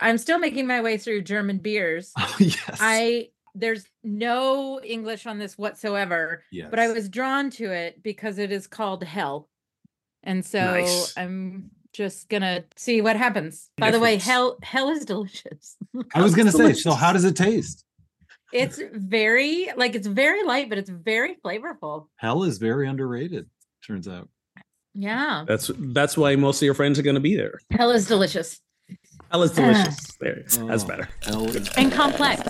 I'm still making my way through German beers. Oh, yes. I there's no English on this whatsoever, yes. but I was drawn to it because it is called Hell. And so Nice. I'm just gonna see what happens. By the way, hell hell is delicious. I was gonna say. So, how does it taste? it's very like it's very light, but it's very flavorful. Hell is very underrated. Turns out. Yeah. That's that's why most of your friends are going to be there. Hell is delicious Ah. Hell is delicious. There, that's Oh, better. Hell is and complex.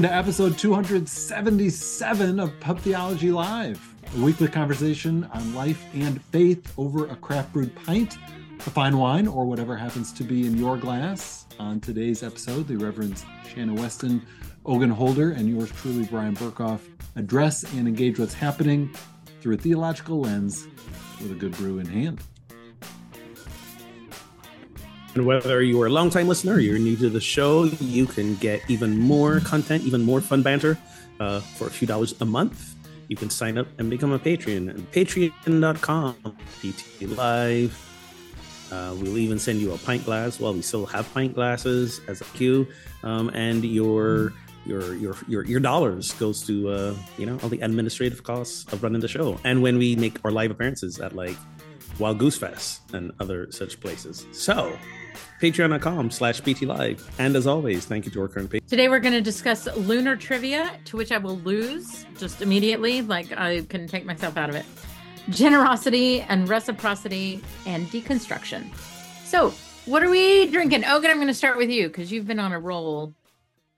Welcome to episode 277 of Pub Theology Live, a weekly conversation on life and faith over a craft brewed pint, a fine wine, or whatever happens to be in your glass. On today's episode, the Reverends Shannon Weston, Ogun Holder, and yours truly, Bryan Berghoef, address and engage what's happening through a theological lens with a good brew in hand. And whether you are a longtime listener or you're new to the show, you can get even more content, even more fun banter uh, for a few dollars a month. You can sign up and become a Patreon at patreon.com, PT Live. Uh, we'll even send you a pint glass. Well, we still have pint glasses as a cue. um, and your your your your your dollars goes to uh, you know all the administrative costs of running the show. And when we make our live appearances at like Wild Goose Fest and other such places. So, patreon.com slash PT Live. And as always, thank you to our current page. Today we're going to discuss lunar trivia, to which I will lose just immediately. Like I can take myself out of it. Generosity and reciprocity and deconstruction. So, what are we drinking? Ogun, I'm going to start with you because you've been on a roll.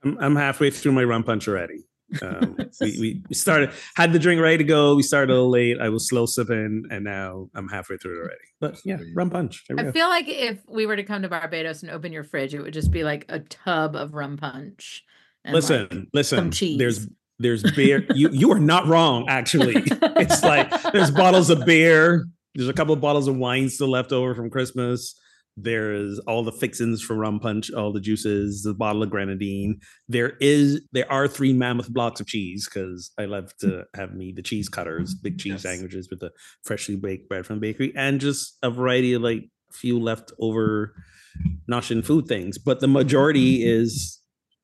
I'm, I'm halfway through my rum punch already. Um, we, we started, had the drink ready to go. We started a little late. I was slow sipping, and now I'm halfway through it already. But yeah, rum punch. I go. feel like if we were to come to Barbados and open your fridge, it would just be like a tub of rum punch. and, listen, like, listen. some cheese. There's there's beer. you you are not wrong. Actually, it's like there's bottles of beer. There's a couple of bottles of wine still left over from Christmas. There's all the fixins for rum punch, all the juices, the bottle of grenadine. There is there are three mammoth blocks of cheese because I love to mm. have me the cheese cutters, mm-hmm. big cheese Yes. sandwiches with the freshly baked bread from the bakery, and just a variety of like few leftover not in food things. But the majority is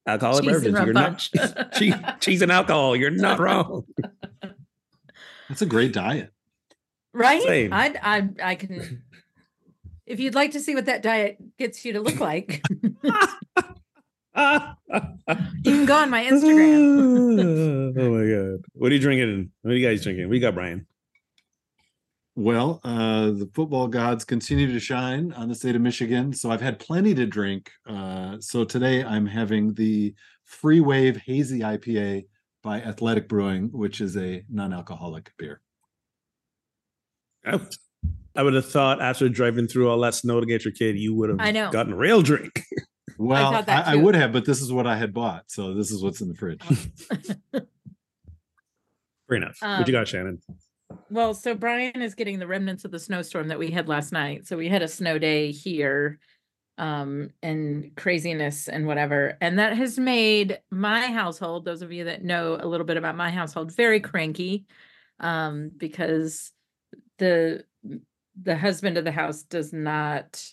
alcoholic cheese beverages. You're punch. not cheese, cheese and alcohol. You're not wrong. That's a great diet. right? Same. I, I, I can. If you'd like to see what that diet gets you to look like, you can go on my Instagram. oh my god! What are you drinking? What are you guys drinking? We got Brian. Well, uh, the football gods continue to shine on the state of Michigan, so I've had plenty to drink. Uh, so today I'm having the Free Wave Hazy IPA by Athletic Brewing, which is a non-alcoholic beer. I, I would have thought after driving through all that snow to get your kid, you would have I know. gotten a real drink. Well, I, thought that I would have, but this is what I had bought, so this is what's in the fridge. Fair enough. what you Um, got, Shannon? Well, so Brian is getting the remnants of the snowstorm that we had last night. So we had a snow day here um and craziness and whatever. And that has made my household, those of you that know a little bit about my household, very cranky um because the the husband of the house does not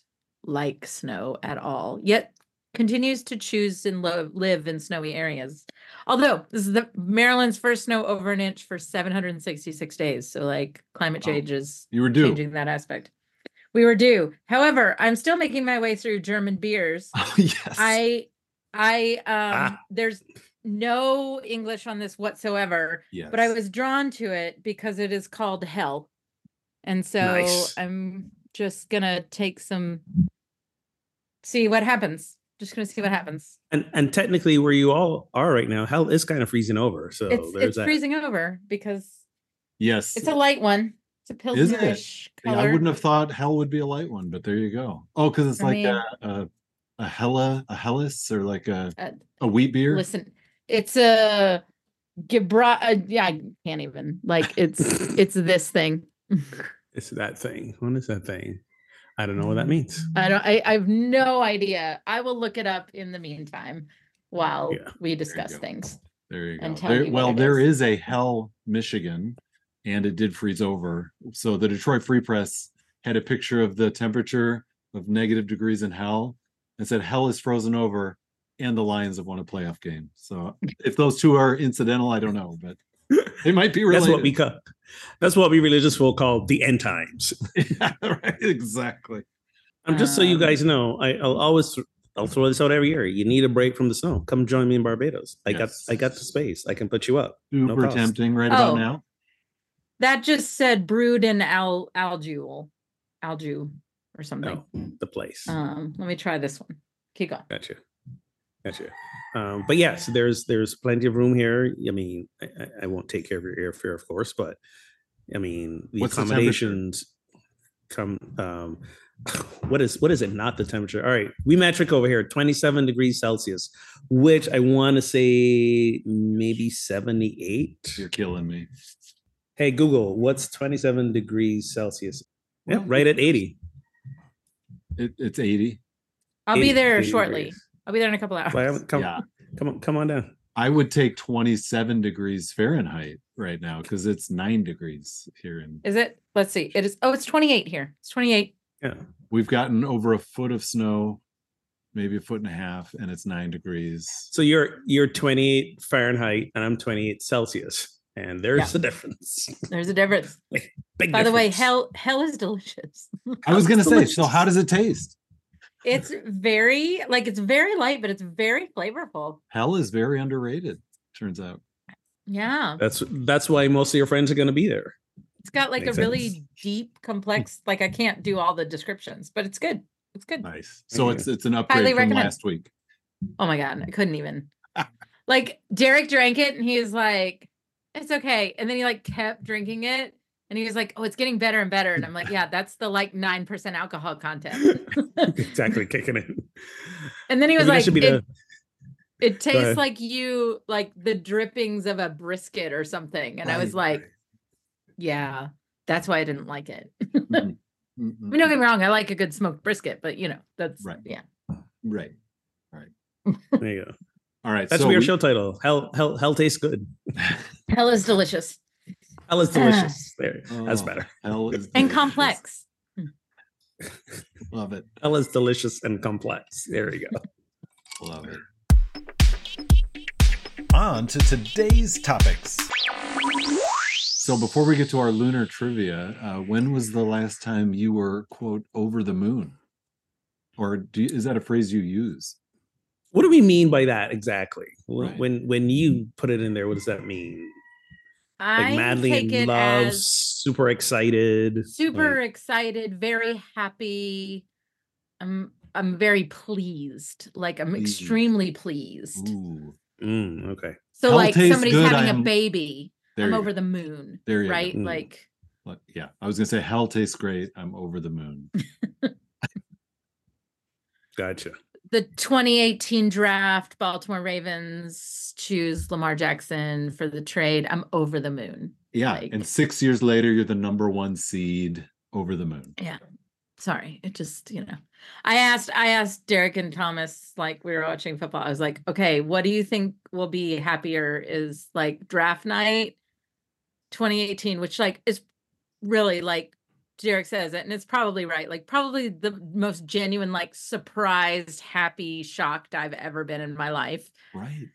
like snow at all. Yet continues to choose and lo- live in snowy areas. Although this is the Maryland's first snow over an inch for 766 days. So like climate change is You were due. changing that aspect. We were due. However, I'm still making my way through German beers. Oh, yes. I I um Ah. there's no English on this whatsoever, yes. but I was drawn to it because it is called Hell. And so Nice. I'm just gonna take some see what happens. Just gonna see what happens. And and technically, where you all are right now, hell is kind of freezing over. So it's there's it's that. freezing over because Yes. it's a light one. It's a Is it? pilsnerish Yeah, color. I wouldn't have thought hell would be a light one, but there you go. Oh, because it's I like mean- a, a a hella a Helles or like a Uh, a wheat beer. Listen, It's a Gibra. Uh, yeah, I can't even. Like it's it's this thing. It's that thing. What is that thing? I don't know what that mm, means. I don't. I, I have no idea. I will look it up in the meantime while Yeah, we discuss go. things. There you go. There- me well, there is. is a Hell, Michigan, and it did freeze over. So the Detroit Free Press had a picture of the temperature of negative degrees in Hell and said Hell is frozen over and the Lions have won a playoff game. So if those two are incidental, I don't know, but they might be related. That's what we call. That's what we religious folk call the end times. yeah, right, exactly. Um, just so you Um, guys know, I, I'll always I'll throw this out every year. You need a break from the snow. Come join me in Barbados. I Yes. got I got the space. I can put you up. Super cost. tempting right about Oh. now. That just said brewed in al algul, algu or something. No, the place. Um, let me try this one. Keep going. Gotcha. Gotcha. Um, but yes, there's there's plenty of room here. I mean, I, I- I won't take care of your airfare, of course, but I mean the What's the accommodations come um what is what is it not the temperature all right we metric over here 27 degrees celsius which i want to say maybe 78 You're killing me. hey google what's 27 degrees celsius yeah right at 80 It, it's 80. I'll be there 80 shortly. degrees. I'll be there in a couple hours. Well, come, Yeah. come on come on down I would take 27 degrees Fahrenheit right now because it's nine degrees here. And Is it? Let's see. It is. Oh, it's 28 here. It's 28. yeah we've gotten over a foot of snow, maybe a foot and a half, and it's nine degrees. So you're you're 28 Fahrenheit and I'm 28 Celsius, and there's a difference. There's a difference. Big By the way, hell, hell is delicious. I was going to say, so how does it taste? It's very like it's very light, but it's very flavorful. Hell is very underrated, turns out. Yeah, That's that's why most of your friends are going to be there. it's got like Makes a really sense. deep, complex. Like I can't do all the descriptions, but it's good. It's good. Nice. So Yeah. it's it's an upgrade from recommend. last week. Oh my god, I couldn't even. like Derek drank it and he was like, "It's okay," and then he like kept drinking it. And he was like, "Oh, it's getting better and better." And I'm like, "Yeah, that's the like nine percent alcohol content." exactly, kicking in. and then he was Maybe that like, should be it, the it tastes like you like the drippings of a brisket or something. And I was like, yeah, that's why I didn't like it. Mhm. I mean, don't get me wrong, I like a good smoked brisket, but you know, that's Right. yeah. Right. All right. There you go. All right. That's so your we- show title. Hell, hell, hell tastes good. Hell is delicious Hell is delicious. There, that's Oh, better. Hell is and complex. Love it. Hell is delicious and complex. There you go. Love it. On to today's topics. So before we get to our lunar trivia, uh, when was the last time you were quote over the moon? Or do you, is that a phrase you use? What do we mean by that exactly? Right. when, when you put it in there, what does that mean? Like I madly take in it love, as super excited, super like- excited, very happy. I'm I'm very pleased. Like I'm extremely pleased. Ooh, Mm, okay. So Hell like somebody's good, having I'm- a baby. I'm over go. the moon. There you go. right? Mm. Like Like, yeah, I was gonna say hell tastes great. I'm over the moon. Gotcha. The 2018 draft, Baltimore Ravens choose Lamar Jackson for the trade. I'm over the moon. Yeah, Like- and six years later, you're the number one seed over the moon. Yeah. Sorry, it just, you know. I asked I asked Derek and Thomas like we were watching football. I was like, "Okay, what do you think will be happier is like draft night 2018, which like is really like Derek says it, and it's probably right. Like probably the most genuine, like surprised, happy, shocked I've ever been in my life. Right.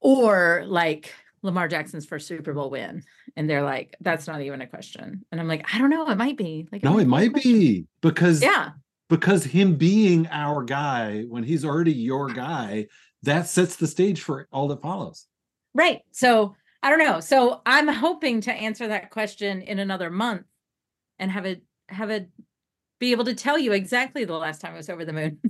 or like Lamar Jackson's first Super Bowl win. And they're like, that's not even a question. And I'm like, I don't know. It might be. Like, No, it might be because Yeah. because him being our guy when he's already your guy, that sets the stage for all that follows. Right. So I don't know. So I'm hoping to answer that question in another month and have it, have it be able to tell you exactly the last time I was over the moon.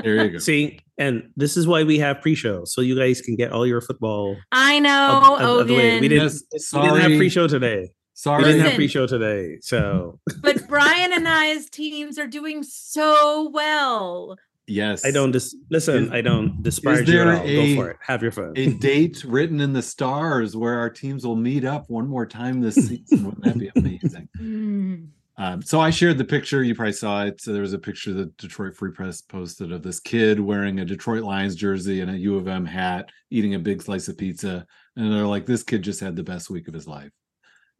There you go. See, and this is why we have pre-show, so you guys can get all your football. I know. out- out of the way. We didn't. Yes, We didn't have sorry. pre-show today. Sorry. We didn't have Listen. pre-show today, so but Brian and I's teams are doing so well. Yes. I don't dis- listen. Is- I don't disparage you there at all. a- Go for it. Have your fun. a date written in the stars where our teams will meet up one more time this season. Wouldn't that be amazing? Um, so I shared the picture. You probably saw it. So there was a picture that Detroit Free Press posted of this kid wearing a Detroit Lions jersey and a U of M hat, eating a big slice of pizza, and they're like, "This kid just had the best week of his life."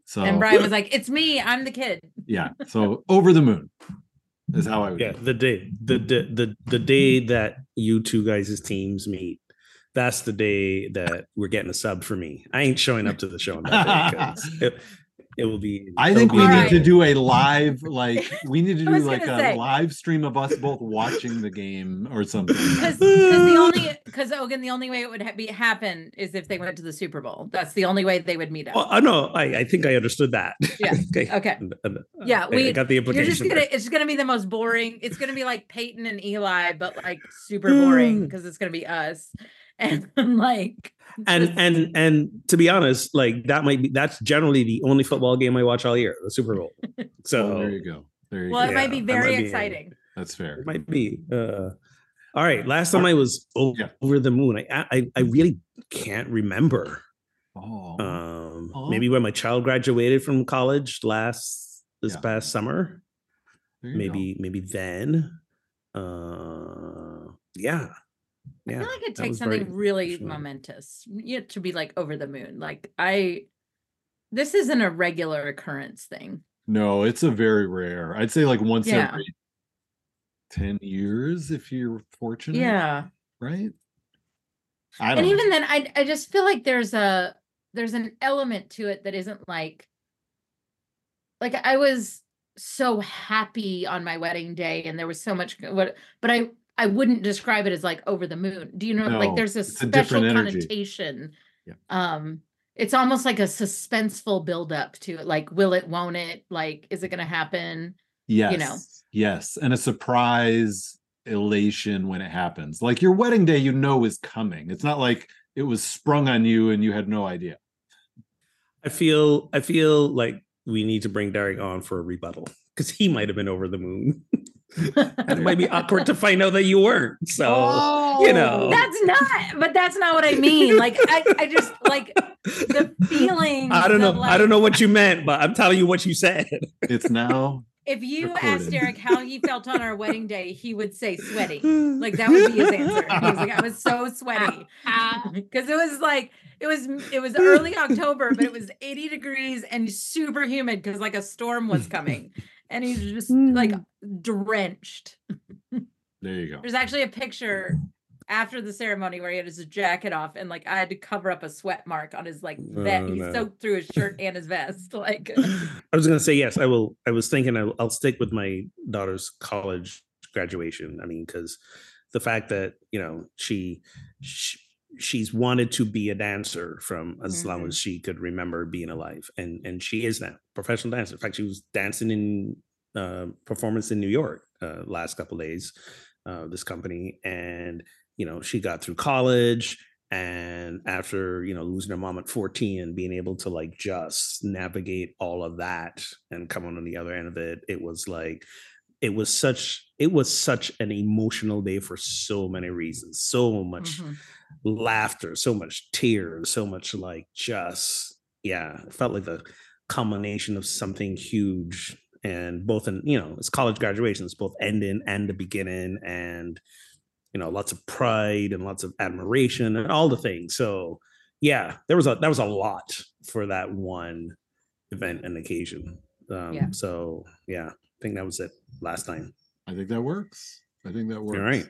So And Brian was like, "It's me. I'm the kid." yeah. So over the moon is how I would. yeah, the day, the the the the day that you two guys' teams meet. That's the day that we're getting a sub for me. I ain't showing up to the show on that day it, it will be. I think be we All need right. to do a live, like we need to do like a say. live stream of us both watching the game or something. Because the only because Ogun the only way it would ha- be happen is if they went to the Super Bowl. That's the only way they would meet up. Oh, I know. I, I think I understood that. Yeah. okay. Okay. And- and, Yeah, we- I got the implication. You're just gonna there. it's gonna be the most boring. It's gonna be like Peyton and Eli, but like super boring Mm. because it's gonna be us. And like and and and to be honest, like that might be that's generally the only football game I watch all year, the Super Bowl. So Well, there you go. There you well, go. it might be very might be- exciting. That's fair. it might be. Uh, all right. Last time I was o- Yeah. over the moon, I I, I really can't remember. Oh, Um, Aw. maybe when my child graduated from college last this Yeah. past summer. there you go. Maybe maybe then. Uh, yeah. I feel like it takes something really emotional. momentous you know, to be like over the moon. Like I this isn't a regular occurrence thing. No, it's a very rare. I'd say like once Yeah. every 10 years if you're fortunate. Yeah. Right? I don't and know. even then I I just feel like there's a there's an element to it that isn't like like I was so happy on my wedding day and there was so much what but I I wouldn't describe it as like over the moon. Do you know like there's a it's a special connotation. Yeah. Um it's almost like a suspenseful buildup to it. Like, will it, won't it? Like, is it gonna happen? yes. You know. Yes. And a surprise elation when it happens. Like your wedding day, you know, is coming. It's not like it was sprung on you and you had no idea. I feel I feel like we need to bring Derek on for a rebuttal because he might have been over the moon. and it might be awkward to find out that you weren't. So you know. Oh. That's not, but that's not what I mean. Like, I, I just like the feeling. I don't know. of, I don't know what you meant, but I'm telling you what you said. It's now. If you asked. Derek how he felt on our wedding day, he would say sweaty. Like that would be his answer. He was like, I was so sweaty. Because it was like it was it was early October, but it was 80 degrees and super humid because like a storm was coming. And he's just like mm. drenched. There you go. There's actually a picture after the ceremony where he had his jacket off and like I had to cover up a sweat mark on his like oh, vest. Oh, he soaked through his shirt and his vest. Like I was gonna say yes. I will. I was thinking I'll, I'll stick with my daughter's college graduation. I mean, because the fact that you know she, she she's wanted to be a dancer from as long Mhm. as she could remember being alive, and and she is now professional dancer. In fact, she was dancing in uh, performance in New York uh, last couple days. Uh, this company, and you know she got through college and after you know losing her mom at 14 and being able to like just navigate all of that and come on the other end of it it was like it was such it was such an emotional day for so many reasons so much mhm. Laughter so much tears so much like just yeah it felt like the culmination of something huge and both in you know it's college graduation it's both ending and the beginning and you know lots of pride and lots of admiration and all the things so yeah there was a that was a lot for that one event and occasion um Yeah. so yeah i think that was it last time I think that works. I think that works. all right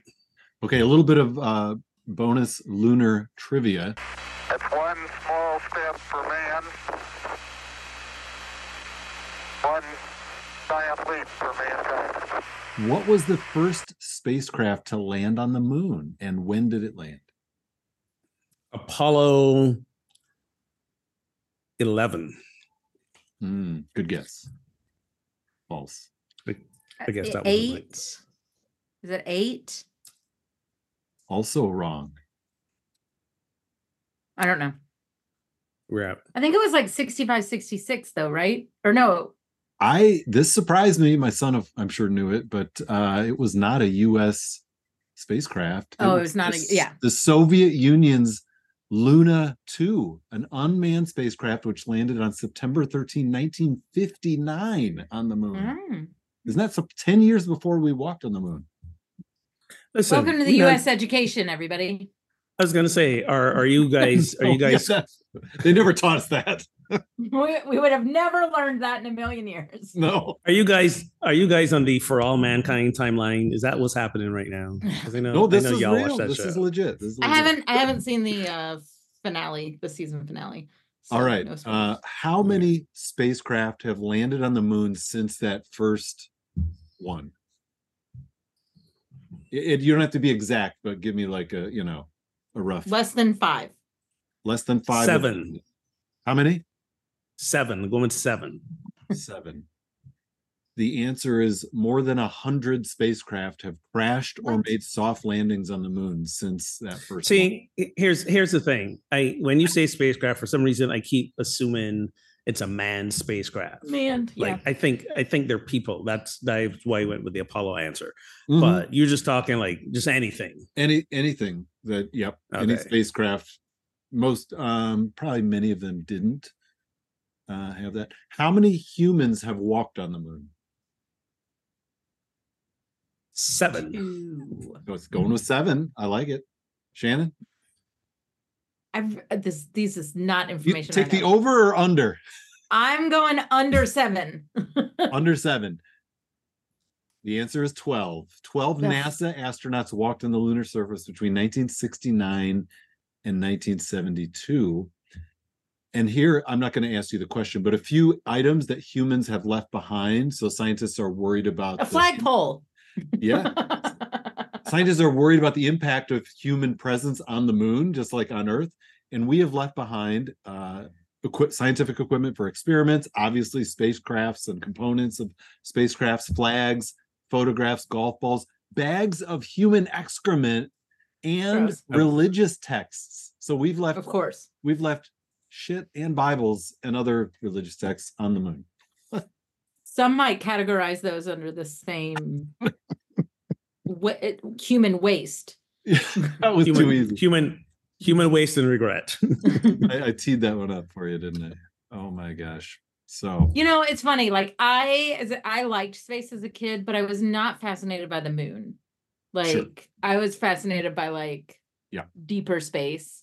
Okay, a little bit of uh, bonus lunar trivia. It's one small step for man, one giant leap for mankind. What was the first spacecraft to land on the moon and when did it land? apollo 11 Hmm, good guess. False. I guess that was eight. right. Is it eight? Also wrong. I don't know. we're at I think it was like 65, 66 though, right? Or no, I this surprised me. My son, of, I'm sure, knew it, but uh, it was not a U.S. spacecraft. Oh, it was not a- yeah. The Soviet Union's Luna 2, an unmanned spacecraft which landed on September 13, 1959 on the moon. Mm. Isn't that so 10 years before we walked on the moon? Listen, Welcome to the we had- U.S. education, everybody. I was gonna say, are are you guys are you guys that's- they never taught us that. We, we would have never learned that in a million years. No. are you guys are you guys on the for all mankind timeline? Is that what's happening right now? 'Cause I know, No, this I know is y'all real. watch that This show. is legit. This is I haven't I haven't seen the uh finale, the season finale. All so right. no Uh, how many spacecraft have landed on the moon since that first one? It, it- you don't have to be exact, but give me like a, you know, a rough less than five. less than five. Seven. How many? seven, going with seven. Seven. The answer is more than a hundred spacecraft have crashed or made soft landings on the moon since that first. See, h- here's here's the thing. I when you say spacecraft, for some reason I keep assuming it's a manned spacecraft. Man, Like yeah. I think I think they're people. That's that's why I went with the Apollo answer. Mhm. But you're just talking like just anything. any anything that yep any spacecraft most um probably many of them didn't uh have that how many humans have walked on the moon Seven. Two. oh, it's going with seven i like it shannon I've uh, this these is not information. I take the over or under I'm going under seven. under seven the answer is 12 12 Yes. nasa astronauts walked on the lunar surface between 1969 and 1972 and here i'm not going to ask you the question but a few items that humans have left behind so scientists are worried about a flagpole. yeah scientists are worried about the impact of human presence on the moon just like on earth and we have left behind uh equi- scientific equipment for experiments obviously spacecrafts and components of spacecrafts flags photographs golf balls bags of human excrement and Gross. religious texts so we've left of course. we've left shit and bibles and other religious texts on the moon Some might categorize those under the same wa- it- human waste. that was too easy human human waste and regret. I, I teed that one up for you didn't i oh my gosh so You know, it's funny. Like I, as a- I liked space as a kid, but I was not fascinated by the moon. Like I was fascinated by like Yeah. deeper space.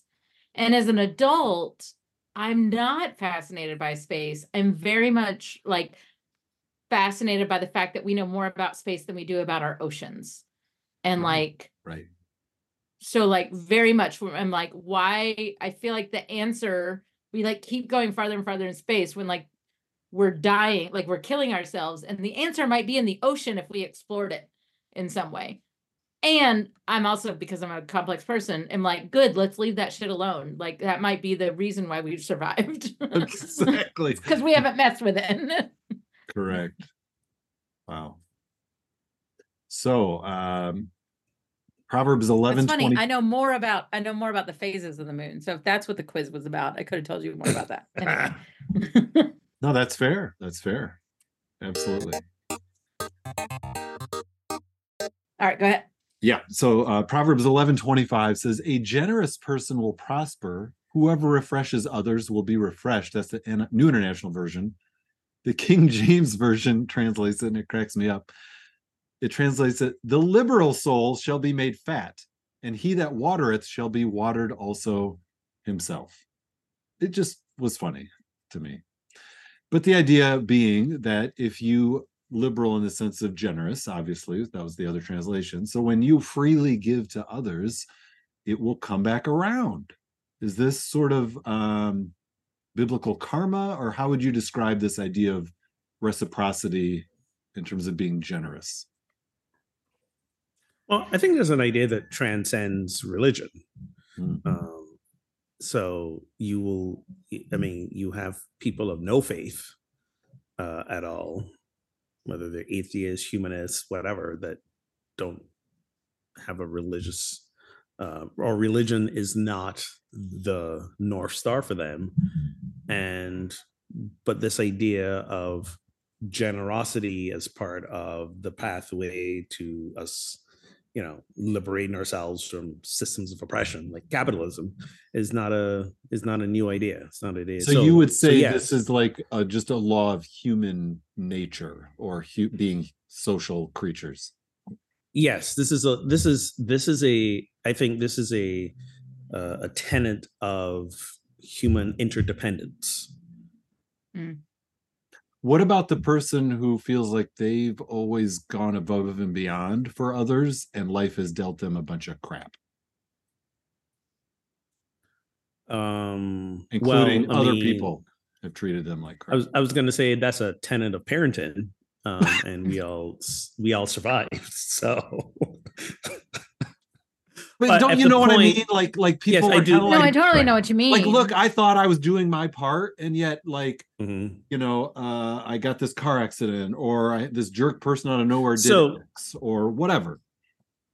And as an adult, I'm not fascinated by space. I'm very much like fascinated by the fact that we know more about space than we do about our oceans. And Right. like right so like very much i'm like why? I feel like the answer we like keep going farther and farther in space when like we're dying like we're killing ourselves and the answer might be in the ocean if we explored it in some way. And i'm also because i'm a complex person am like good let's leave that shit alone. Like that might be the reason why we've survived. Exactly. Because we haven't messed with it. Correct. Wow. So um proverbs 11 it's funny 20 i know more about i know more about the phases of the moon. So if that's what the quiz was about i could have told you more about that. Anyway. No that's fair that's fair. Absolutely. All right go ahead. Yeah so uh proverbs 11 25 says a generous person will prosper. Whoever refreshes others will be refreshed. That's the new international version. The king james version translates it and it cracks me up it translates it the liberal soul shall be made fat and he that watereth shall be watered also himself. It just was funny to me. But the idea being that if you liberal in the sense of generous obviously that was the other translation so when you freely give to others it will come back around. Is this sort of um biblical karma or how would you describe this idea of reciprocity in terms of being generous Well, I think there's an idea that transcends religion. Hmm. Um, so you will, I mean, you have people of no faith uh, at all, whether they're atheists, humanists, whatever, that don't have a religious uh, or religion is not the north star for them, and but this idea of generosity as part of the pathway to us you know liberating ourselves from systems of oppression. Like mm-hmm. capitalism is not a is not a new idea. It's not an idea. So, you would so say yes. this is like a, just a law of human nature or hu- mm-hmm. being social creatures. yes this is a this is this is a i think this is a uh, a tenet of human interdependence mm. What about the person who feels like they've always gone above and beyond for others and life has dealt them a bunch of crap, um including well, other mean, people have treated them like crap? i was i was going to say that's a tenet of parenting um and we all we all survived so but but don't you the know what I mean? Like, like Yes, people I are do. kinda No, I like, totally know what you mean. like, look, I thought I was doing my part, and yet, like, Mhm. you know, uh, I got this car accident, or I, this jerk person out of nowhere did So- X, or whatever.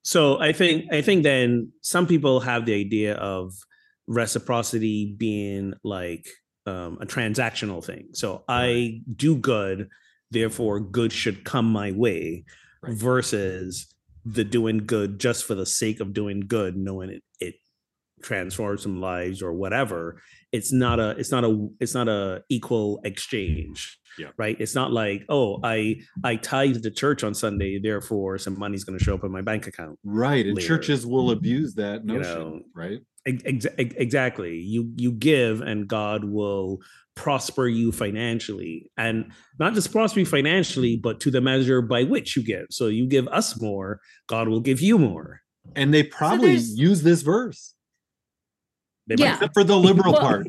so i think i think then some people have the idea of reciprocity being like um, a transactional thing so i do good therefore good should come my way Right. versus the doing good just for the sake of doing good knowing it it transforms some lives or whatever it's not a it's not a it's not a equal exchange Yeah. right it's not like oh i i tithe the church on sunday therefore some money's going to show up in my bank account Right, and later. churches will abuse that You notion, know, right? Ex- ex- ex- exactly. You you give and god will prosper you financially. And not just prosper you financially but to the measure by which you give. So you give us more god will give you more. And they probably there's- use this verse, They might- Yeah. except for the liberal Well- part.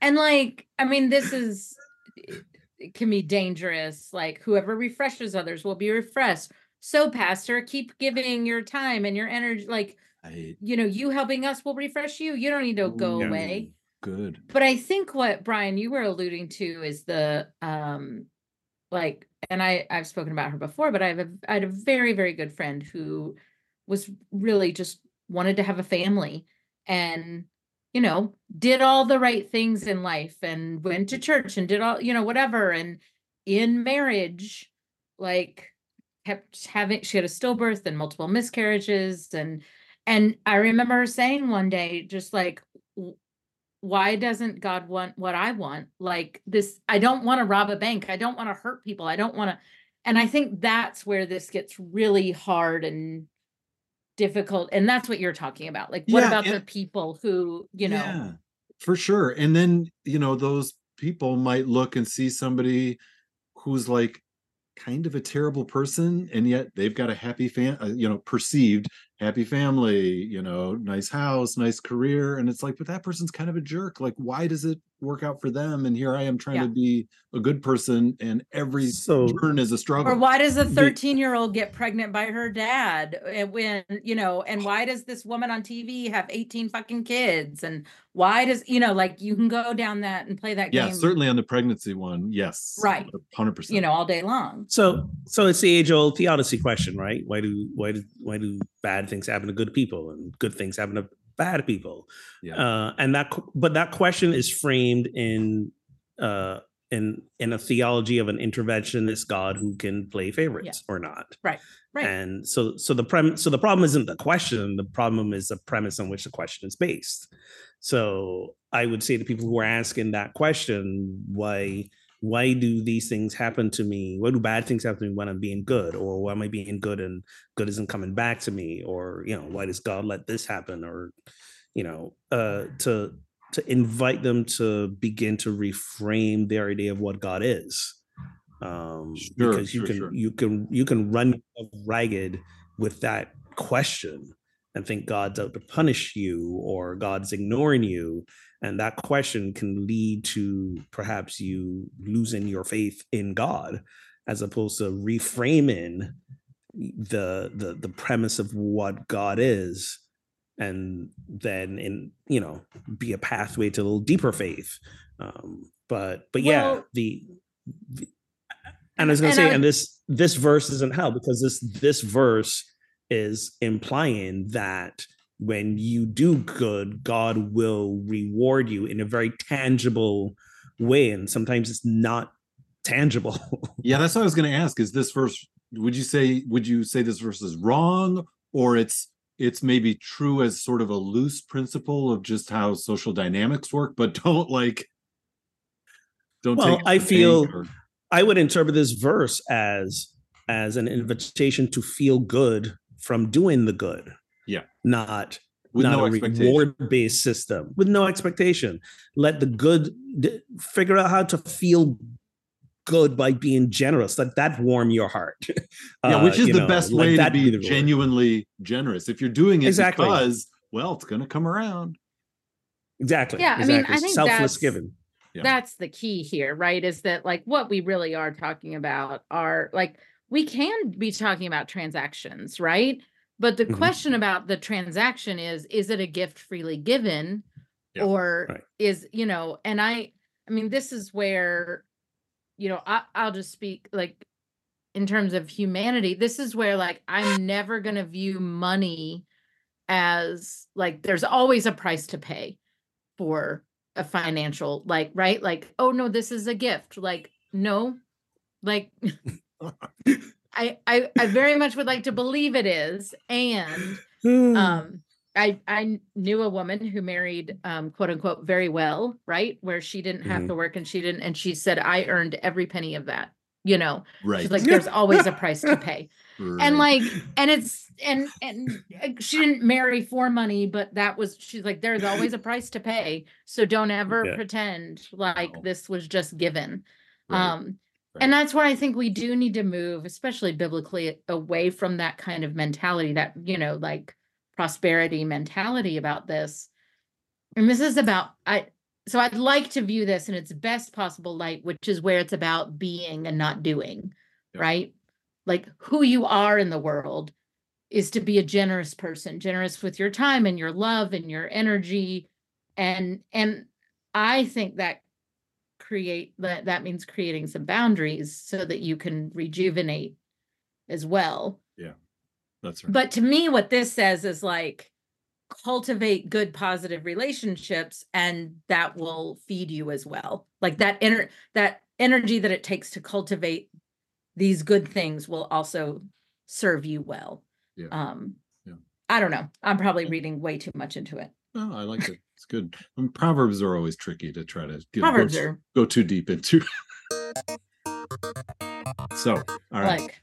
and like i mean this is it can be dangerous. Like whoever refreshes others will be refreshed. So pastor keep giving your time and your energy like Right. you know you helping us will refresh you you don't need to go Yeah. away Good. but i think what brian you were alluding to is the um like and i i've spoken about her before but i have a i had a very very good friend who was really just wanted to have a family and you know did all the right things in life and went to church and did all you know whatever and in marriage like kept having she had a stillbirth and multiple miscarriages and and i remember saying one day just like why doesn't god want what i want? Like this i don't want to rob a bank. I don't want to hurt people. I don't want to and i think that's where this gets really hard and difficult and that's what you're talking about. Like what Yeah, about the people who you know Yeah, for sure. And then, you know, those people might look and see somebody who's like kind of a terrible person, and yet they've got a happy fan uh, you know, perceived happy family, you know, nice house, nice career. And it's like, but that person's kind of a jerk. Like, why does it work out for them? And here I am trying Yeah. to be a good person, and every so turn is a struggle. or why does a 13 year old get pregnant by her dad and when you know and why does this woman on tv have 18 fucking kids and why does you know like you can go down that and play that game? yeah, game certainly on the pregnancy one. Yes. Right. 100%. you know all day long so so it's the age old theodicy question right why do why do why do bad things happen to good people and good things happen to bad people. Yeah. uh and that but that question is framed in uh in in a theology of an interventionist god who can play favorites or not. Right. And so so the prem so the problem isn't the question the problem is the premise on which the question is based. So i would say to people who are asking that question why why do these things happen to me? Why do bad things happen to me when i'm being good? Or why am i being good and good isn't coming back to me? Or you know why does god let this happen? Or you know uh to to invite them to begin to reframe their idea of what god is. Um Sure, because you sure, can sure. you can you can run ragged with that question and think god's out to punish you or god's ignoring you and that question can lead to perhaps you losing your faith in god as opposed to reframing the the the premise of what god is and then in you know be a pathway to a little deeper faith. Um but but yeah Well- the, the and i was gonna And say I- and this this verse isn't hell because this this verse is implying that when you do good god will reward you in a very tangible way and sometimes it's not tangible Yeah, that's what I was going to ask. Is this verse would you say would you say this verse is wrong or it's it's maybe true as sort of a loose principle of just how social dynamics work, but don't like don't Well, I feel- or- I would interpret this verse as as an invitation to feel good from doing the good. Yeah. Not with not no a reward based system with no expectation. Let the good d- figure out how to feel good by being generous. Let that warm your heart. Yeah, which Uh, is you the know, best way to that be genuinely generous. If you're doing it Exactly. because, well, it's going to come around. Exactly. Yeah, I mean, I exactly. think selfless that's- giving. Yeah. that's the key here, right? Is that like what we really are talking about are like we can be talking about transactions, right? But the Mhm. question about the transaction is is it a gift freely given Yeah, or right. is, you know, and I I mean this is where you know, I I'll just speak like in terms of humanity, this is where like I'm never going to view money as like there's always a price to pay for a financial like right like oh no this is a gift like no like I, I i very much would like to believe it is and um i i knew a woman who married um quote unquote very well right where she didn't have Mhm. to work and she didn't and she said i earned every penny of that you know Right. she's like there's always a price to pay and like and it's and and she didn't marry for money but that was she's like there's always a price to pay so don't ever Yeah. pretend like Wow. this was just given Right, um right. and that's where i think we do need to move especially biblically away from that kind of mentality that you know like prosperity mentality about this and this is about i so i'd like to view this in its best possible light which is where it's about being and not doing Yeah. right like who you are in the world is to be a generous person generous with your time and your love and your energy and and i think that create that that means creating some boundaries so that you can rejuvenate as well Yeah. That's right. but to me what this says is like cultivate good positive relationships and that will feed you as well like that inner that energy that it takes to cultivate these good things will also serve you well Yeah. um Yeah. i don't know i'm probably reading way too much into it Oh, I like it. It's good. I mean, proverbs are always tricky to try to you know, go, are go too deep into. so, all right. like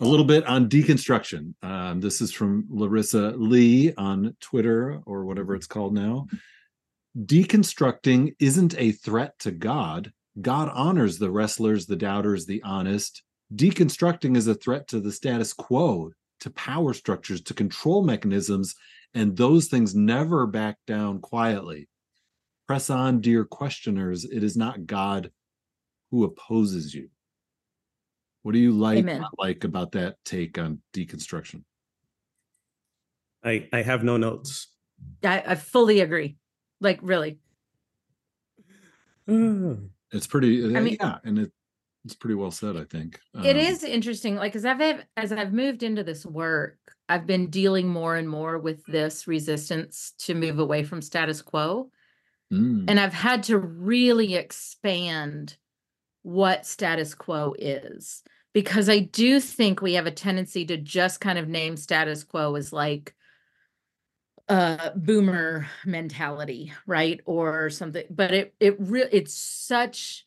a little bit on deconstruction. Um, this is from Larissa Lee on Twitter or whatever it's called now. Deconstructing isn't a threat to God. God honors the wrestlers, the doubters, the honest. Deconstructing is a threat to the status quo, to power structures, to control mechanisms, and those things never back down quietly. Press on, dear questioners. It is not God who opposes you. What do you like not like about that take on deconstruction? I, I have no notes. I, I fully agree like really It's pretty, I mean- yeah, and it, it's pretty well said, I think. it Um, is interesting like as i've as i've moved into this work i've been dealing more and more with this resistance to move away from status quo mm, and i've had to really expand what status quo is because i do think we have a tendency to just kind of name status quo as like uh boomer mentality right or something but it it really it's such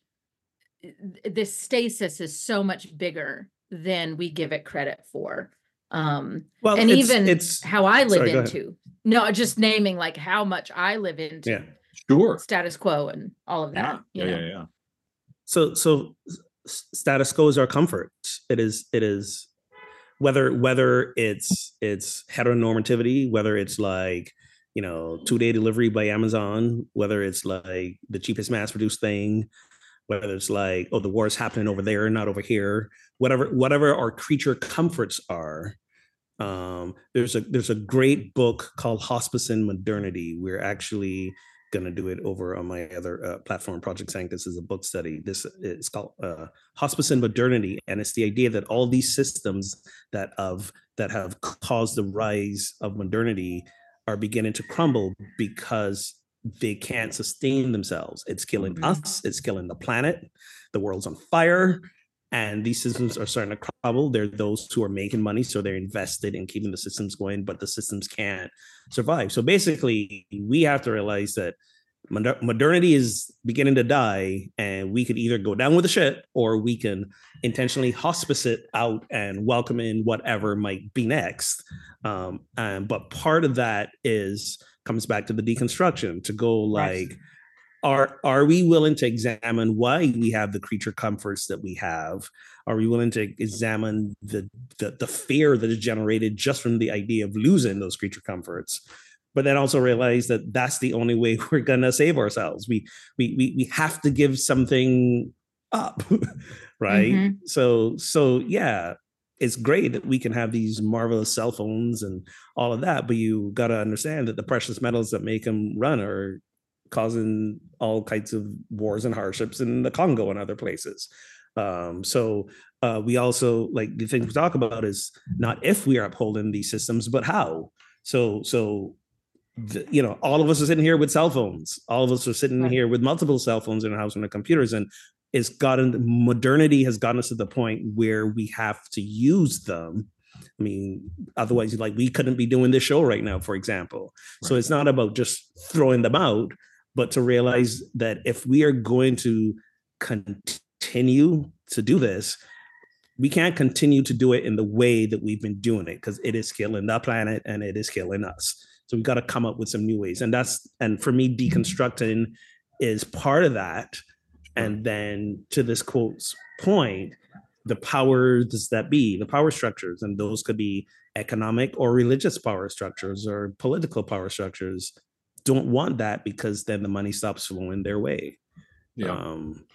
this stasis is so much bigger than we give it credit for um Well, and it's- even it's how i live sorry, into no just naming like how much i live into yeah. sure. status quo and all of that yeah, you yeah, know? yeah. so so status quo is our comfort it is it is whether whether it's it's heteronormativity whether it's like you know two day delivery by amazon whether it's like the cheapest mass produced thing whether it's like oh the war is happening over there not over here whatever whatever our creature comforts are um there's a there's a great book called Hospicing Modernity. We're actually going to do it over on my other uh, platform project sanctus is a book study. This is called uh, Hospicing Modernity and it's the idea that all these systems that of that have caused the rise of modernity are beginning to crumble because they can't sustain themselves it's killing Mhm. us it's killing the planet the world's on fire and these systems are starting to crumble. They're those who are making money, so they're invested in keeping the systems going, but the systems can't survive. So basically, we have to realize that modernity is beginning to die, and we could either go down with the shit or we can intentionally hospice it out and welcome in whatever might be next. Um, and but part of that is comes back to the deconstruction to go Right. like are are we willing to examine why we have the creature comforts that we have? Are we willing to examine the the, the fear that is generated just from the idea of losing those creature comforts? But then also realize that that's the only way we're gonna save ourselves. We we we, we have to give something up right? Mhm. so so yeah it's great that we can have these marvelous cell phones and all of that but you got to understand that the precious metals that make them run are causing all kinds of wars and hardships in the Congo and other places. Um, so uh, we also like the thing we talk about is not if we are upholding these systems, but how. So so the, you know, all of us are sitting here with cell phones. All of us are sitting Right. here with multiple cell phones in our house and our computers, and it's gotten modernity has gotten us to the point where we have to use them. I mean, otherwise, like we couldn't be doing this show right now, for example. So it's not about just throwing them out, but to realize that if we are going to continue to do this, we can't continue to do it in the way that we've been doing it because it is killing the planet and it is killing us. So we've got to come up with some new ways. And that's and for me, mm-hmm. deconstructing is part of that. And then to this quote's point, the powers that be, the power structures, and those could be economic or religious power structures or political power structures, don't want that because then the money stops flowing their way. Yeah. Um,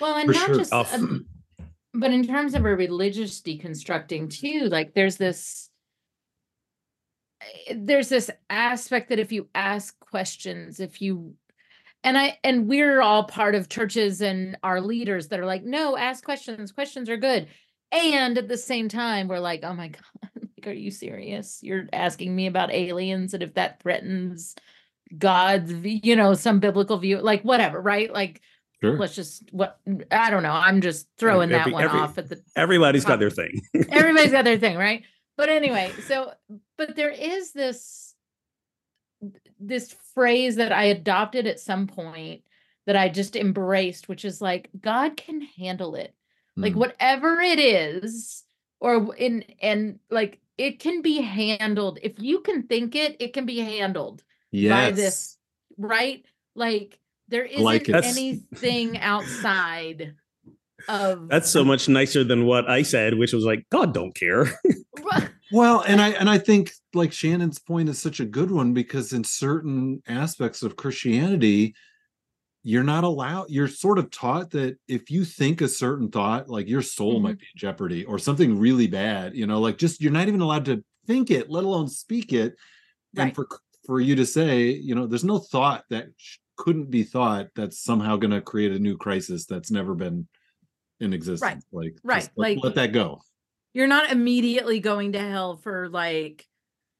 Well, and not sure. just, Off- um, but in terms of a religious deconstructing too, like there's this, eh, there's this aspect that if you ask questions, if you, and I, and we're all part of churches and our leaders that are like, no, ask questions. Questions are good. And at the same time, we're like, oh my God, like, are you serious? You're asking me about aliens and if that threatens God's, you know, some biblical view, like whatever, right? Like, Sure. let's just what I don't know. I'm just throwing that one every- off at the everybody's got Um, their thing. everybody's got their thing, right? But anyway, so but there is this this phrase that I adopted at some point that I just embraced, which is like God can handle it. Like Mm. whatever it is, or in and like it can be handled. If you can think it, it can be handled by Yes. this, right? Like there isn't like anything outside of That's so much nicer than what I said, which was like, God don't care. Well, and I and I think like Shannon's point is such a good one because in certain aspects of Christianity, you're not allowed, you're sort of taught that if you think a certain thought, like your soul might mm-hmm. be in jeopardy or something really bad, you know, like just you're not even allowed to think it, let alone speak it. And for for you to say, you know, there's no thought that sh- couldn't be thought that's somehow going to create a new crisis that's never been in existence. Like, right, just let- like- let that go. You're not immediately going to hell for like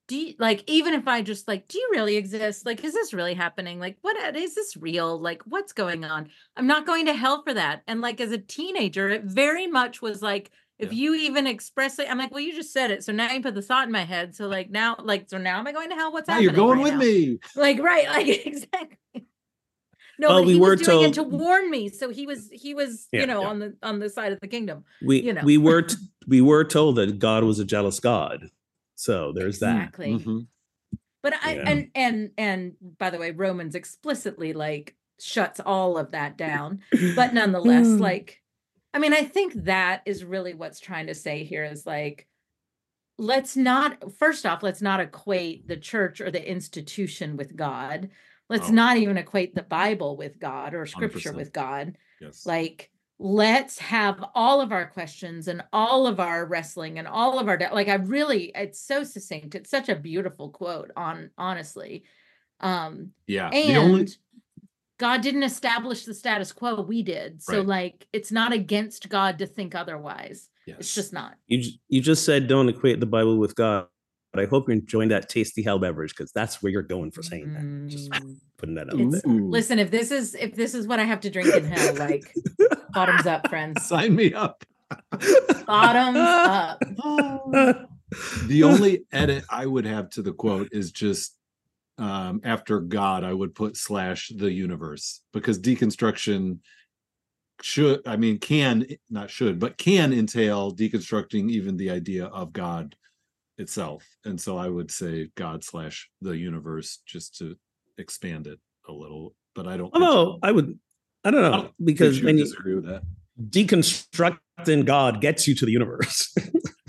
do you like even if i just like do you really exist? Like is this really happening? Like what uh, this real? Like what's going on? I'm not going to hell for that. And like as a teenager it very much was like if Yeah. you even express it i'm like well you just said it so now you put the thought in my head so like now like so now am i going to hell? What's Now happening you're going right with now? me. like right like exactly no Well, but we he were was doing it to warn me so he was he was Yeah, you know yeah. on the on the side of the kingdom We You know. we were t- we were told that God was a jealous God. So there's that. exactly Mhm. But I Yeah. and and and by the way, Romans explicitly like shuts all of that down. But nonetheless, Mm. like I mean, I think that is really what's trying to say here is like let's not first off, let's not equate the church or the institution with God. Let's Oh. not even equate the Bible with God or scripture 100%. with God. Yes. Like let's have all of our questions and all of our wrestling and all of our doubt. like i really it's so succinct it's such a beautiful quote on honestly um yeah. and the only god didn't establish the status quo we did so Right. like it's not against god to think otherwise it's just not You you just said don't equate the Bible with God. But I hope you're enjoying that tasty hell beverage because that's where you're going for saying that. Just Mm. putting that out It's- there. Listen if this is if this is what i have to drink in hell like bottoms up friends Sign me up. Bottoms up. the only edit I would have to the quote is just um, after God, I would put slash the universe because deconstruction should, I mean, can not should, but can entail deconstructing even the idea of God itself. And so I would say God slash the universe just to expand it a little. But I don't. Although I would, I don't I know, don't because you when you disagree with that. deconstructing God gets you to the universe.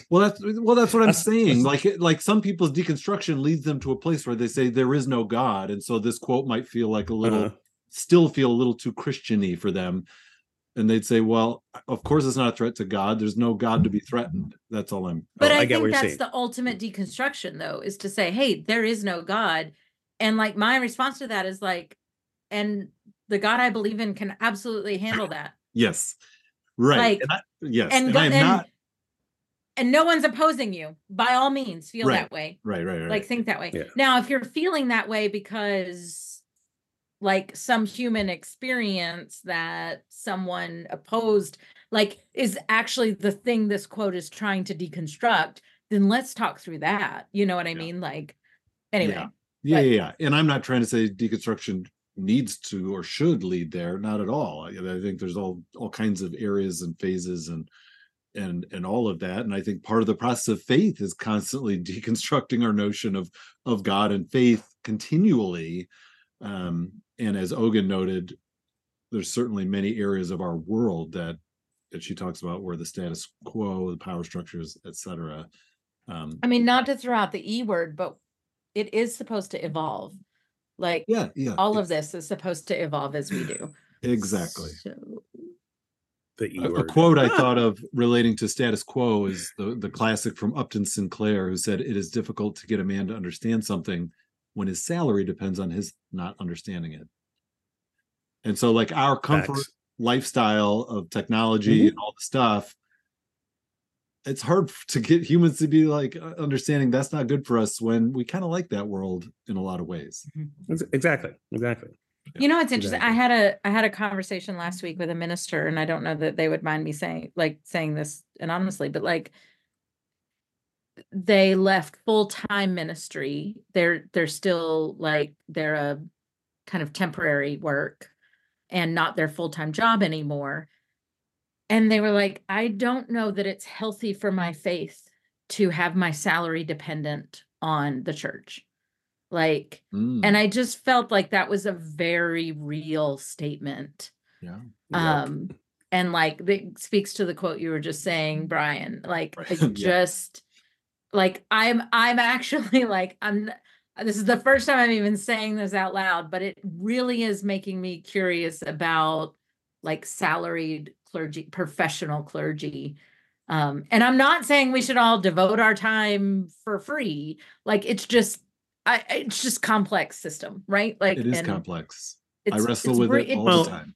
Well, that's well, that's what I'm saying. Like, like some people's deconstruction leads them to a place where they say there is no God, and so this quote might feel like a little, Uh-huh. still feel a little too Christiany for them, and they'd say, "Well, of course it's not a threat to God. There's no God to be threatened." That's all I'm. But Oh, I, I get what think you're that's saying. the ultimate deconstruction, though, is to say, hey, there is no God. And like my response to that is like, and the God I believe in can absolutely handle that. Yes, right. Like- and I, yes, and and, go- I'm and- not. And no one's opposing you. By all means, feel Right, that way. Right, right, right. Like think that way. Yeah. Now, if you're feeling that way because like some human experience that someone opposed like is actually the thing this quote is trying to deconstruct, then let's talk through that. You know what I Yeah. mean? Like anyway. Yeah. yeah, but- yeah, yeah. And I'm not trying to say deconstruction needs to or should lead there. Not at all. I, I think there's all all kinds of areas and phases and and and all of that. And I think part of the process of faith is constantly deconstructing our notion of of God and faith continually. Um, and as Ogun noted, there's certainly many areas of our world that that she talks about where the status quo, the power structures, etc. Um, I mean, not to throw out the E word, but it is supposed to evolve. Like yeah, yeah. all of this is supposed to evolve as we do. exactly. So, the E A, a word. A, quote I thought of relating to status quo is the, the classic from Upton Sinclair, who said, It is difficult to get a man to understand something when his salary depends on his not understanding it. And so, like, our comfort Facts. lifestyle of technology Mhm. and all the stuff, it's hard to get humans to be like understanding that's not good for us when we kind of like that world in a lot of ways. Exactly. Exactly. you know, it's interesting. I had a I had a conversation last week with a minister, and I don't know that they would mind me saying like saying this anonymously, but like they left full time ministry. They're they're still like they're a kind of temporary work and not their full time job anymore. And they were like, I don't know that it's healthy for my faith to have my salary dependent on the church. Like, Mm, and I just felt like that was a very real statement. yeah. Um, and like that speaks to the quote you were just saying, Bryan. Like, Right. Just like I'm I'm actually like I'm this is the first time I'm even saying this out loud, but it really is making me curious about like salaried clergy, professional clergy. Um, and I'm not saying we should all devote our time for free. Like it's just I it's just complex system, right? Like It is complex. I wrestle with br- it all Well, the time.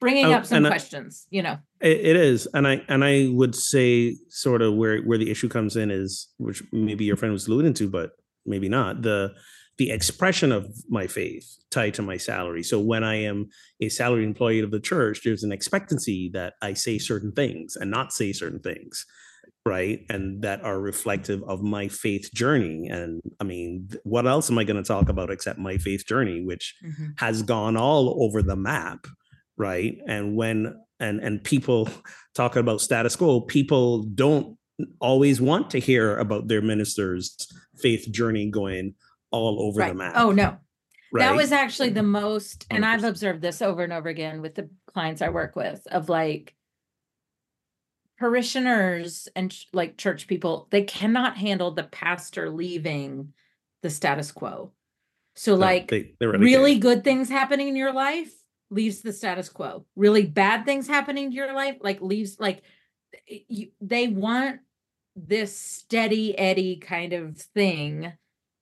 bringing Oh, up some and I- questions, you know. It, it is, and I and I would say sort of where where the issue comes in is, which maybe your friend was alluding to, but maybe not the the expression of my faith tied to my salary. So when I am a salaried employee of the church, there's an expectancy that I say certain things and not say certain things, right? And that are reflective of my faith journey. And I mean, what else am I going to talk about except my faith journey, which mm-hmm. has gone all over the map right and when and and people talking about status quo people don't always want to hear about their minister's faith journey going all over right. the map Oh no. right That was actually the most, and I've observed this over and over again with the clients I work with of like parishioners and like church people, they cannot handle the pastor leaving the status quo. So No, like they, they really really good things happening in your life leaves the status quo. Really bad things happening to your life like leaves like you, they want this steady eddy kind of thing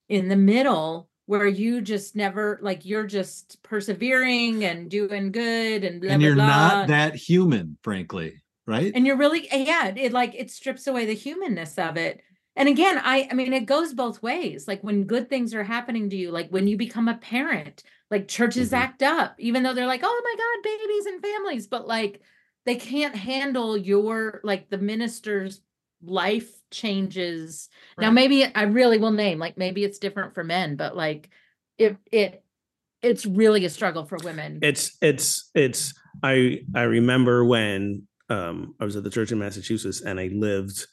in the middle where you just never like you're just persevering and doing good and blah, and you're blah. not that human, frankly, right? and you're really eh, yeah it like it strips away the humanness of it and again i i mean it goes both ways like when good things are happening to you like when you become a parent like churches Mhm. act up even though they're like oh my god babies and families but like they can't handle your like the minister's life changes. Now maybe I really will name like maybe it's different for men, but like it it it's really a struggle for women. it's it's it's i i remember when um i was at the church in massachusetts and i lived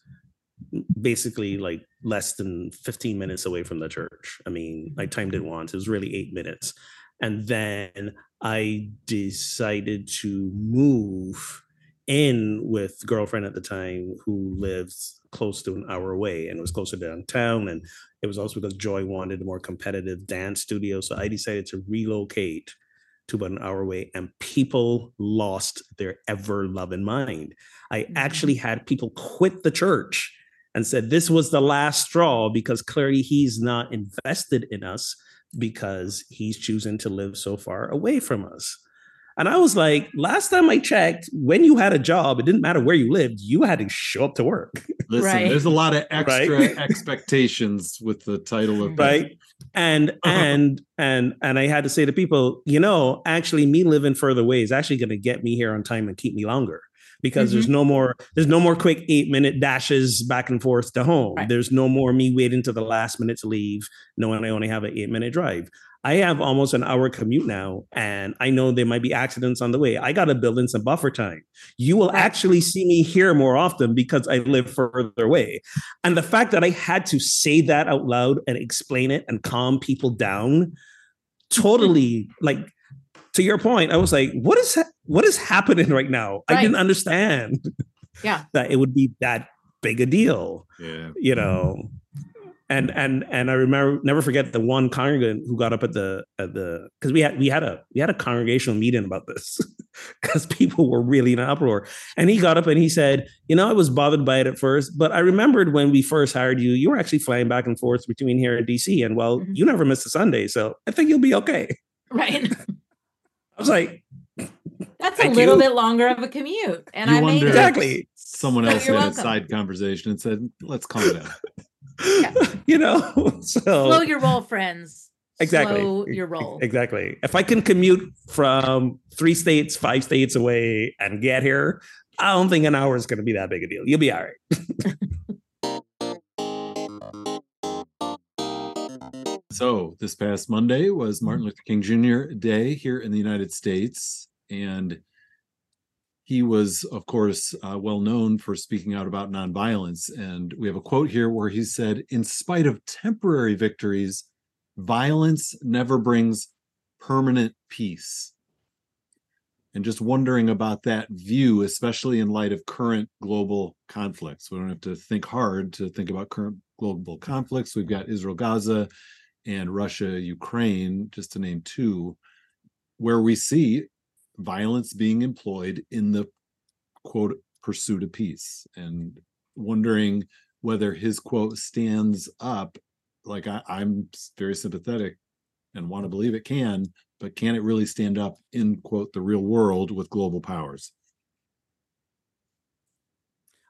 basically like less than 15 minutes away from the church i mean i timed it once it was really eight minutes and then i decided to move in with girlfriend at the time who lives close to an hour away and was closer downtown and it was also because joy wanted a more competitive dance studio so i decided to relocate to about an hour away and people lost their ever loving mind i Mhm. actually had people quit the church and said this was the last straw because clearly he's not invested in us because he's choosing to live so far away from us and I was like, last time I checked, when you had a job, it didn't matter where you lived, you had to show up to work. Listen, Right. there's a lot of extra Right. expectations with the title of Right. And and and and I had to say to people, you know, actually me living further away is actually going to get me here on time and keep me longer because there's mm-hmm. no more there's no more quick 8 minute dashes back and forth to home. Right. There's no more me waiting to the last minute to leave knowing I only have an 8 minute drive. I have almost an hour commute now and I know there might be accidents on the way. I got to build in some buffer time. You will actually see me here more often because I live further away. And the fact that I had to say that out loud and explain it and calm people down, mm-hmm. totally like to your point, I was like, what is ha- what is happening right now? I didn't understand Yeah. that it would be that big a deal, Yeah. you know. And and and I remember never forget the one congregant who got up at the at the because we had we had a we had a congregational meeting about this because people were really in an uproar. And he got up and he said, You know, I was bothered by it at first, but I remembered when we first hired you, you were actually flying back and forth between here and DC. And well, Mhm. you never missed a Sunday. So I think you'll be okay. Right. I was like, That's a little you. bit longer of a commute. And You I made wonder- it. Exactly. Someone else you're had a side conversation and said, let's calm down. you know, so Slow your roll, friends. Exactly. Slow your roll. Exactly. If I can commute from three states, five states away and get here, I don't think an hour is going to be that big a deal. You'll be all right. So this past Monday was Martin mm-hmm. Luther King Jr. Day here in the United States, and he was, of course, uh, well known for speaking out about nonviolence. And we have a quote here where he said, "In spite of temporary victories, violence never brings permanent peace." And just wondering about that view, especially in light of current global conflicts. We don't have to think hard to think about current global conflicts. We've got Israel, Gaza, and Russia, Ukraine, just to name two, where we see violence being employed in the quote pursuit of peace. And wondering whether his quote stands up. Like I, I'm very sympathetic and want to believe it can, but can it really stand up in quote the real world with global powers?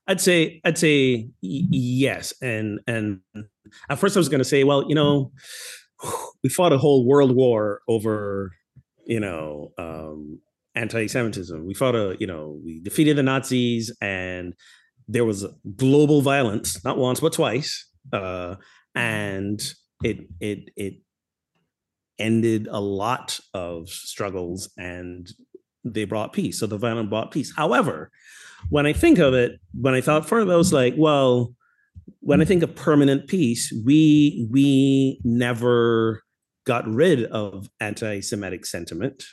I'd say I'd say yes, and and at first I was going to say, well, you know, we fought a whole world war over, you know, um, anti-Semitism. We fought a, you know, we defeated the Nazis, and there was global violence, not once but twice, uh, and it it it ended a lot of struggles, and they brought peace. So the violence brought peace. However when I think of it, when I thought further, I was like, well, when I think of permanent peace, we we never got rid of anti-Semitic sentiment,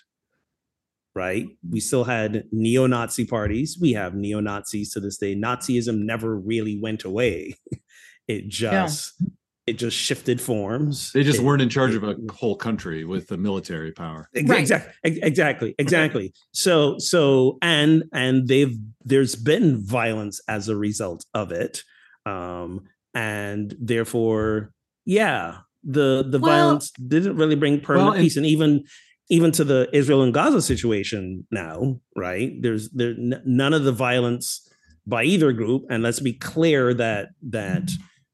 right? We still had neo-Nazi parties. We have neo-Nazis to this day. Nazism never really went away. It just it just shifted forms. They just It- weren't in charge of a whole country with the military power. Ex- Right. Exactly. Exactly. Exactly. So so and and they've there's been violence as a result of it. Um and therefore yeah, the the Well- violence didn't really bring permanent and- peace and even even to the Israel and Gaza situation now, right? There's there n- none of the violence by either group and let's be clear that that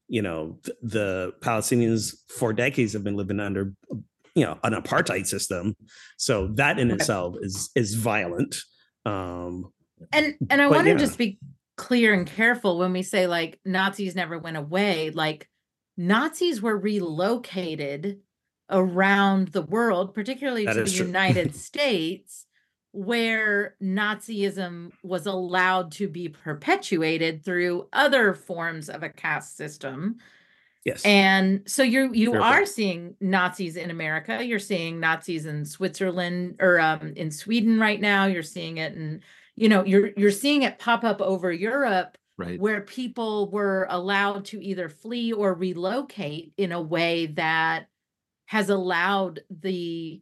you know th- the Palestinians for decades have been living under you know an apartheid system so that in itself is is violent um And and I want to yeah. just be clear and careful when we say like Nazis never went away. Like Nazis were relocated around the world, particularly That to the true. United States, where Nazism was allowed to be perpetuated through other forms of a caste system. Yes. And so you're you Fair are point. seeing Nazis in America. You're seeing Nazis in Switzerland or um, in Sweden right now. You're seeing it and you know you're you're seeing it pop up over Europe Right. where people were allowed to either flee or relocate in a way that has allowed the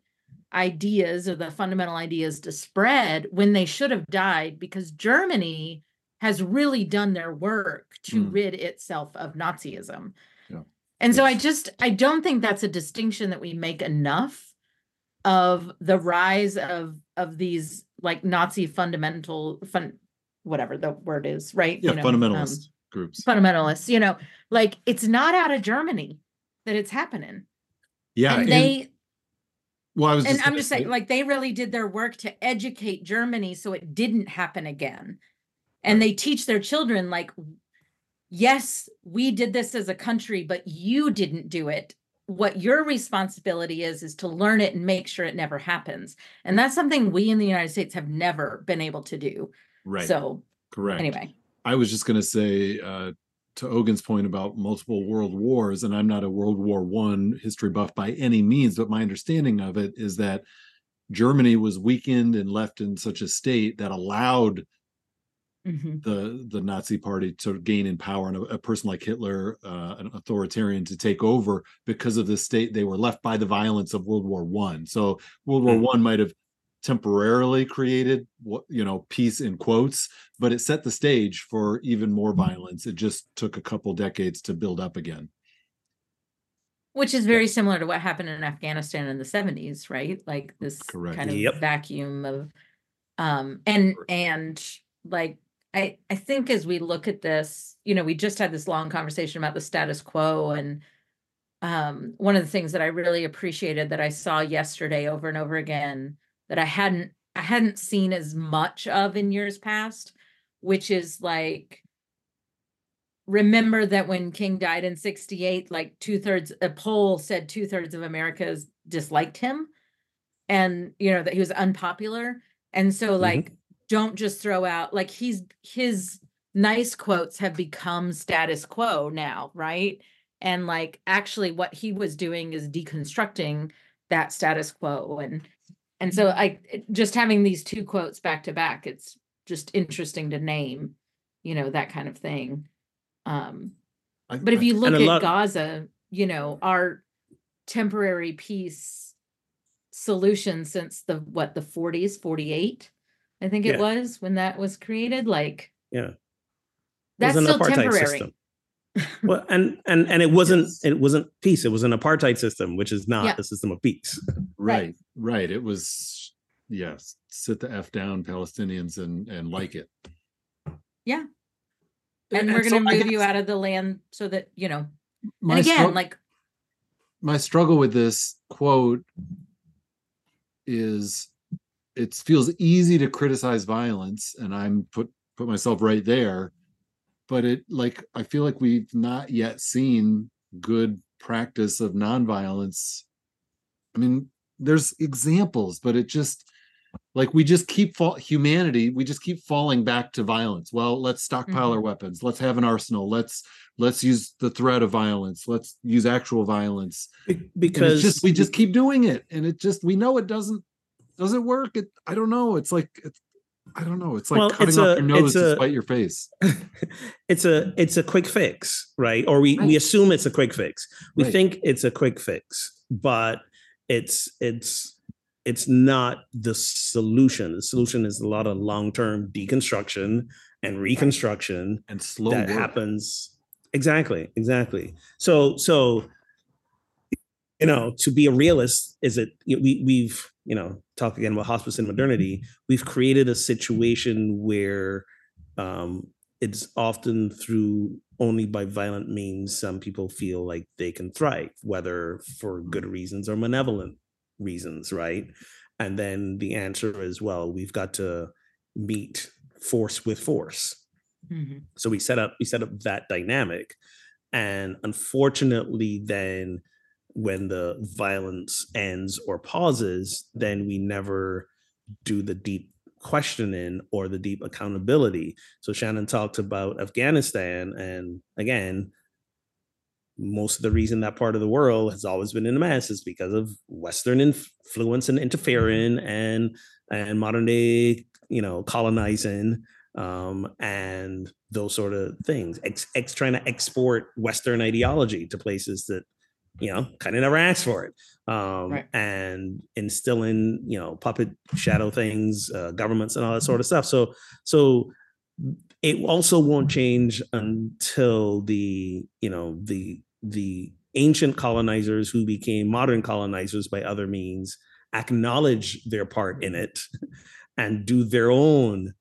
ideas or the fundamental ideas to spread when they should have died because Germany has really done their work to Mm. rid itself of Nazism. Yeah. And so I just I don't think that's a distinction that we make enough of the rise of of these like Nazi fundamental fun whatever the word is, right? Yeah, You know, um, fundamentalist groups. fundamentalists, you know, like it's not out of Germany that it's happening. Yeah. and they well, I was and just I'm just saying, like they really did their work to educate Germany so it didn't happen again. And they teach their children, like, yes, we did this as a country, but you didn't do it. What your responsibility is, is to learn it and make sure it never happens. And that's something we in the United States have never been able to do. right. So, correct. anyway, I was just going to say uh, to Ogun's point about multiple world wars, and I'm not a World War One history buff by any means, but my understanding of it is that Germany was weakened and left in such a state that allowed mhm, the the Nazi Party to gain in power, and a, a person like Hitler, uh, an authoritarian, to take over because of the state they were left by the violence of World War One. So World War Mm. One might have temporarily created what you know peace in quotes, but it set the stage for even more violence. It just took a couple decades to build up again. which is very similar to what happened in Afghanistan in the 70s, right? Like this Correct. kind of Yep. vacuum of um and and like I I think as we look at this, you know, we just had this long conversation about the status quo and um one of the things that I really appreciated that I saw yesterday over and over again that I hadn't I hadn't seen as much of in years past, which is like remember that when King died in 68, like two thirds, a poll said two thirds of Americans disliked him and, you know, that he was unpopular. And so, mm-hmm. like, don't just throw out, like, he's, his nice quotes have become status quo now, right? And, like, actually, what he was doing is deconstructing that status quo. And, and so, I just having these two quotes back to back, it's just interesting to name, you know, that kind of thing. Um, I- but if you look at lot- Gaza, you know, our temporary peace solution since the what the 40s, 48, I think it Yeah. was when that was created, like Yeah. It that's still temporary. system. Well, and and and it wasn't Yes. it wasn't peace. It was an apartheid system, which is not Yeah. a system of peace. right, right. It was yes, sit the f down, Palestinians, and and like it. Yeah. And we're gonna I move you out of the land so that, you know, and again, strugg- like my struggle with this quote is it feels easy to criticize violence and i'm put put myself right there but it like i feel like we've not yet seen good practice of nonviolence. I mean there's examples but it just like we just keep fall humanity we just keep falling back to violence. Well let's stockpile our mm-hmm. weapons. Let's have an arsenal. Let's let's use the threat of violence. Let's use actual violence. Be- and it's Because just we just keep doing it and it just we know it doesn't doesn't work. It i don't know. It's like it's i don't know it's like Well, cutting it's off a- your nose to spite your face it's a it's a quick fix, right? Or we we assume it's a quick fix. We Right. think it's a quick fix, but it's it's it's not the solution. The solution is a lot of long-term deconstruction and reconstruction and slow that work. happens exactly exactly so so you know to be a realist is it we we've you know talk again about Hospicing Modernity we've created a situation where um it's often through only by violent means some people feel like they can thrive whether for good reasons or malevolent reasons right and then the answer is well we've got to meet force with force. Mhm. So we set up we set up that dynamic, and unfortunately, then when the violence ends or pauses, then we never do the deep questioning or the deep accountability. So Shannon talked about Afghanistan, and again, most of the reason that part of the world has always been in a mess is because of Western influence and interfering and and modern day, you know, colonizing um, and those sort of things. Ex trying to export Western ideology to places that you know kind of never asked for it um Right. and instilling you know puppet shadow things uh, governments and all that sort of stuff so so it also won't change until the you know the the ancient colonizers who became modern colonizers by other means acknowledge their part in it and do their own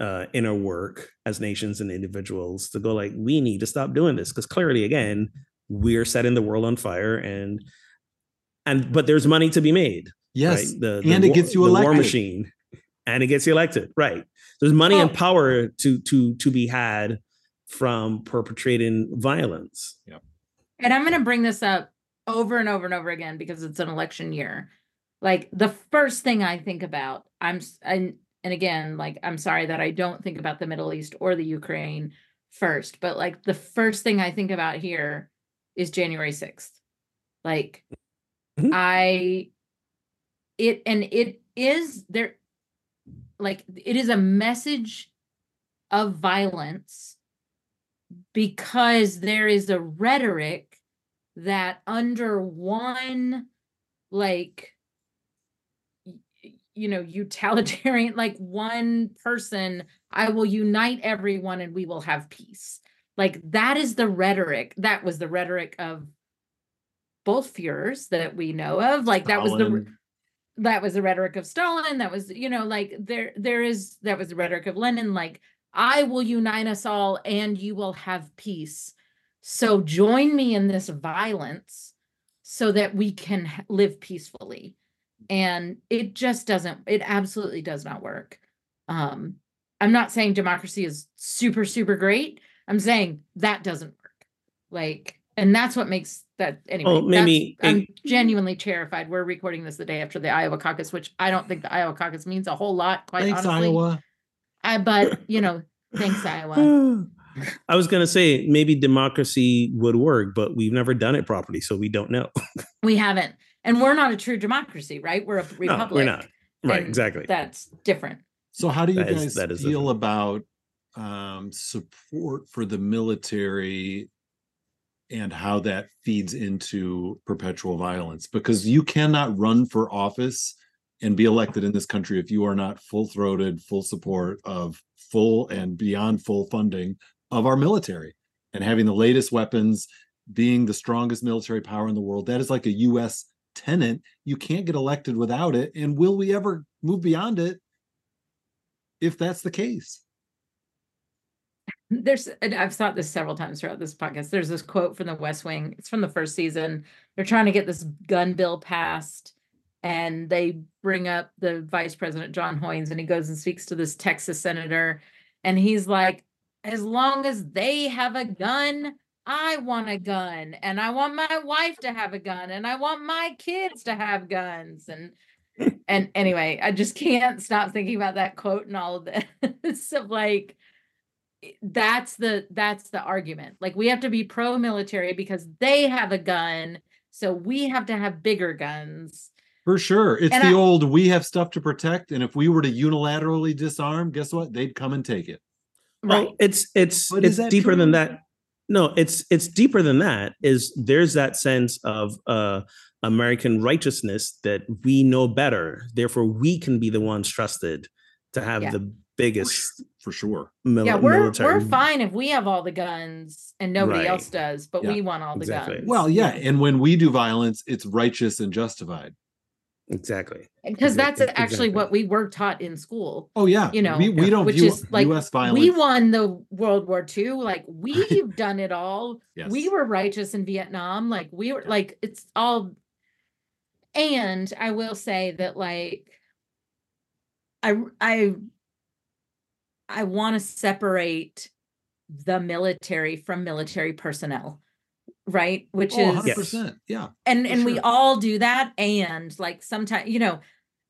uh, inner work as nations and individuals to go like we need to stop doing this because clearly again we're setting the world on fire and and but there's money to be made Yes. right? The, the and it gets you the war machine, and it gets you elected. Right. There's money and Oh. power to to to be had from perpetrating violence. Yeah. And I'm going to bring this up over and over and over again because it's an election year. Like the first thing I think about, I'm and and again, like I'm sorry that I don't think about the Middle East or the Ukraine first, but like the first thing I think about here is January 6th. Like Mhm. I it and it is there like it is a message of violence because there is a rhetoric that under one like you know utilitarian like one person i will unite everyone and we will have peace like that is the rhetoric that was the rhetoric of both Führers that we know of like that was the that was the rhetoric of Stalin. That was, you know, like there there is that was the rhetoric of Lenin. Like, I will unite us all and you will have peace. So join me in this violence so that we can live peacefully. And it just doesn't, it absolutely does not work. Um, I'm not saying democracy is super, super great. I'm saying that doesn't work. Like, and that's what makes that anyway. Oh, maybe that's- I'm genuinely terrified. We're recording this the day after the Iowa caucus, which I don't think the Iowa caucus means a whole lot, quite Thanks, honestly. Iowa. I but you know, thanks, Iowa. I was gonna say maybe democracy would work, but we've never done it properly, so we don't know. We haven't, and we're not a true democracy, right? We're a republic. No, republic. we're not. Right, exactly. That's different. So how do you That is- guys that is feel different. about um, support for the military and how that feeds into perpetual violence? Because you cannot run for office and be elected in this country if you are not full-throated, full support of full and beyond full funding of our military and having the latest weapons, being the strongest military power in the world. That is like a U.S. tenant. You can't get elected without it. And will we ever move beyond it? if that's the case. There's, and I've thought this several times throughout this podcast. There's this quote from the West Wing. It's from the first season. They're trying to get this gun bill passed, and they bring up the Vice President John Hoynes, and he goes and speaks to this Texas senator, and he's like, "As long as they have a gun, I want a gun, and I want my wife to have a gun, and I want my kids to have guns." And and anyway, I just can't stop thinking about that quote and all of this of like that's the that's the argument. Like we have to be pro military because they have a gun, so we have to have bigger guns. For sure. It's And the I- old we have stuff to protect. And if we were to unilaterally disarm, guess what? They'd come and take it. Right. Oh, it's it's But it's that deeper than that. No, it's it's deeper than that. Is there's that sense of uh American righteousness that we know better, therefore we can be the ones trusted to have Yeah. the biggest For sure. mili- yeah, we're military. we're fine if we have all the guns and nobody Right. else does, but Yeah, we want all the exactly. guns. Well, yeah. And when we do violence, it's righteous and justified. Exactly. because that's Exactly, actually what we were taught in school. Oh, yeah. You know, we, we don't which view is like U.S. violence. we won the World War II. Like we've done it all. Yes. We were righteous in Vietnam. Like we were like it's all. And I will say that like, I I I want to separate the military from military personnel, right? Which Oh, is 100%. Yeah. and and we all do that and like sometimes you know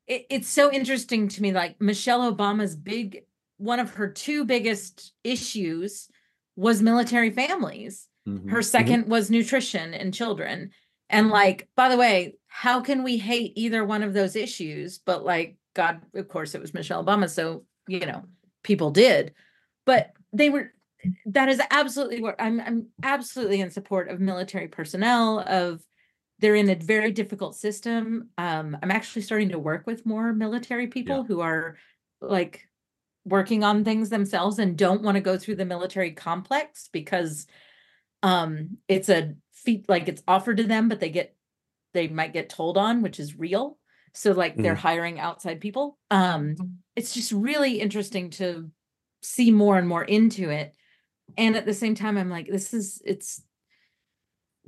it, it's so interesting to me like michelle obama's big one of her two biggest issues was military families Mhm. her 2nd was nutrition and children and like by the way how can we hate either one of those issues but like god of course it was michelle obama so you know people did but they were that is absolutely what i'm i'm absolutely in support of military personnel of they're in a very difficult system. Um i'm actually starting to work with more military people who are like working on things themselves and don't want to go through the military complex because um it's a feat like it's offered to them but they get they might get told on which is real so like they're hiring outside people um it's just really interesting to see more and more into it and at the same time i'm like this is it's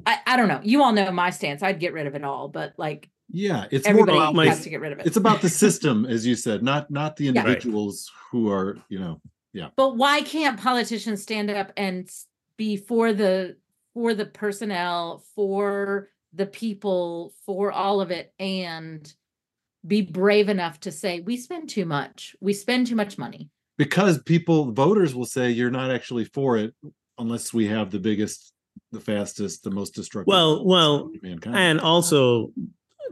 i i don't know you all know my stance i'd get rid of it all but like Yeah. It's everybody more about my- has to get rid of it it's about the system, as you said, not not the Yeah. Individuals who are, you know, yeah. But why can't politicians stand up and be for the for the personnel, for the people, for all of it, and be brave enough to say we spend too much. We spend too much money. because people voters will say you're not actually for it unless we have the biggest, the fastest, the most destructive. Well, well, mankind. and also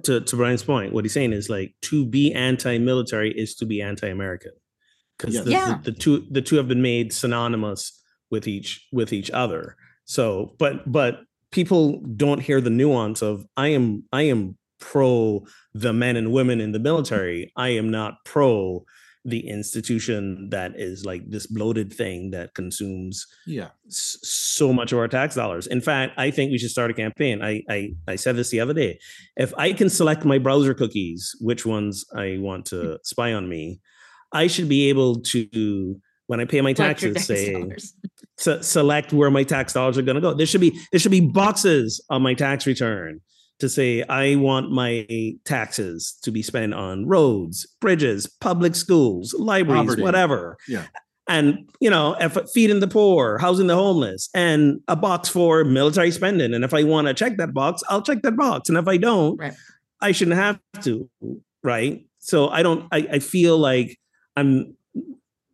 to to Bryan's point, what he's saying is like to be anti-military is to be anti-American, because Yes. the, Yeah. the, the two the two have been made synonymous with each with each other. So, but but people don't hear the nuance of I am I am pro the men and women in the military. I am not pro the institution that is like this bloated thing that consumes yeah, s- so much of our tax dollars. In fact, I think we should start a campaign. I, I I said this the other day. If I can select my browser cookies, which ones I want to spy on me, I should be able to when I pay my taxes tax say se- select where my tax dollars are going to go. There should be there should be boxes on my tax return to say I want my taxes to be spent on roads, bridges, public schools, libraries, Poverty. whatever. Yeah. And you know, if feeding the poor, housing the homeless, and a box for military spending. And if I want to check that box, I'll check that box. And if I don't, Right. I shouldn't have to. Right. So I don't. I, I feel like I'm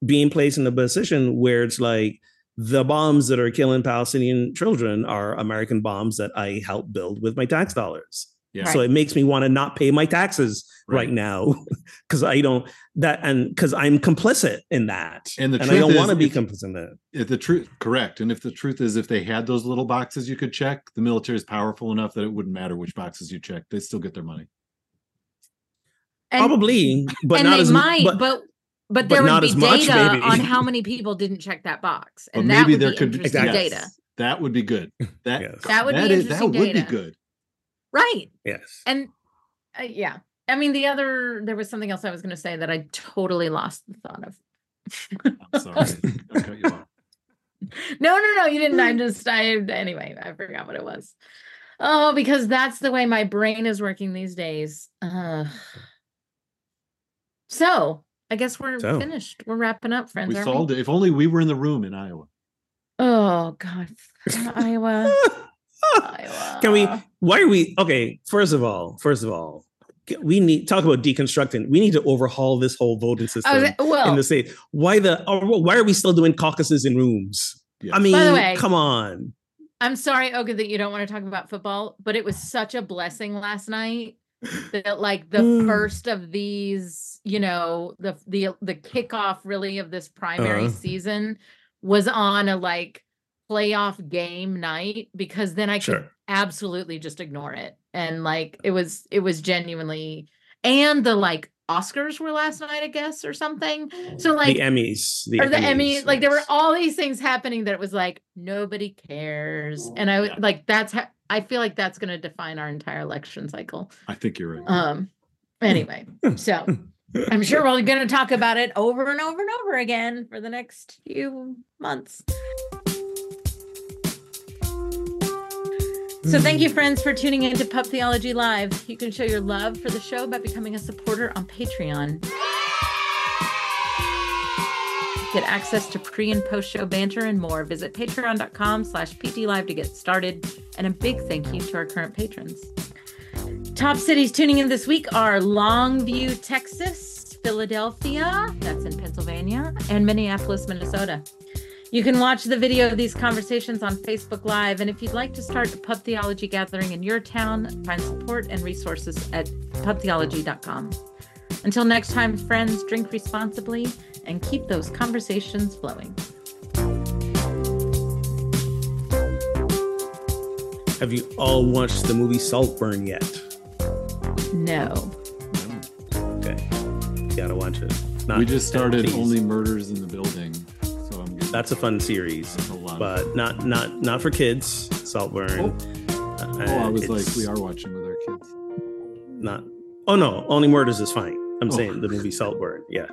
being placed in a position where it's like the bombs that are killing Palestinian children are American bombs that I helped build with my tax dollars. yeah. Right. So it makes me want to not pay my taxes right, Right. now because I don't that and because I'm complicit in that. And the I truth don't want to be if- complicit in that. If the truth correct and if the truth is if they had those little boxes you could check the military is powerful enough that it wouldn't matter which boxes you check they still get their money And- Probably, but and not they as mu- might, but, but but but there not would as be much, data maybe. on how many people didn't check that box, but and that maybe would there be could be Exactly. data, yes, that would be good that Yes. That would be is- that interesting would be data. good right? yes. And uh, yeah, I mean, the other there was something else I was going to say that I totally lost the thought of. I'm sorry I cut you off. No, no, no, you didn't. I just, I anyway, I forgot what it was. Oh, because that's the way my brain is working these days. Uh, so I guess we're So. finished. We're wrapping up, friends. we aren't solved it if only we were in the room in Iowa Oh God, Iowa, Iowa. Can we? Why are we? Okay. First of all, first of all, we need talk about deconstructing. We need to overhaul this whole voting system I well, in the state. Why the? Or why are we still doing caucuses in rooms? Yes. I mean, By the way- come on. I'm sorry, Ogun, that you don't want to talk about football, but it was such a blessing last night that like the Mm. first of these, you know, the the the kickoff really of this primary Uh-huh. season was on a like playoff game night because then I could Sure. absolutely just ignore it. And like it was it was genuinely and the like Oscars were last night, I guess, or something. So like the Emmys. The or the Emmy, Emmys, like there were all these things happening that it was like nobody cares, and I Yeah. like that's how I feel like that's going to define our entire election cycle. I think you're right Um, anyway, so I'm sure we're going to talk about it over and over and over again for the next few months. So thank you, friends, for tuning in to Pub Theology Live. You can show your love for the show by becoming a supporter on Patreon. Get access to pre and post show banter and more. Visit patreon.com slash ptlive to get started. And a big thank you to our current patrons. Top cities tuning in this week are Longview, Texas, Philadelphia, that's in Pennsylvania, and Minneapolis, Minnesota. You can watch the video of these conversations on Facebook Live. And if you'd like to start a pub theology gathering in your town, find support and resources at pubtheology.com. Until next time, friends, drink responsibly and keep those conversations flowing. Have you all watched the movie Saltburn yet? No. Okay. You gotta watch it. Not we just started please. only murders in the building, so I'm getting That's a fun series, that's a lot. of but not not not for kids. Saltburn. oh, uh, oh I was like, we are watching with our kids. not. Oh no, only murders is fine. I'm Oh. saying the movie Saltburn. Yeah,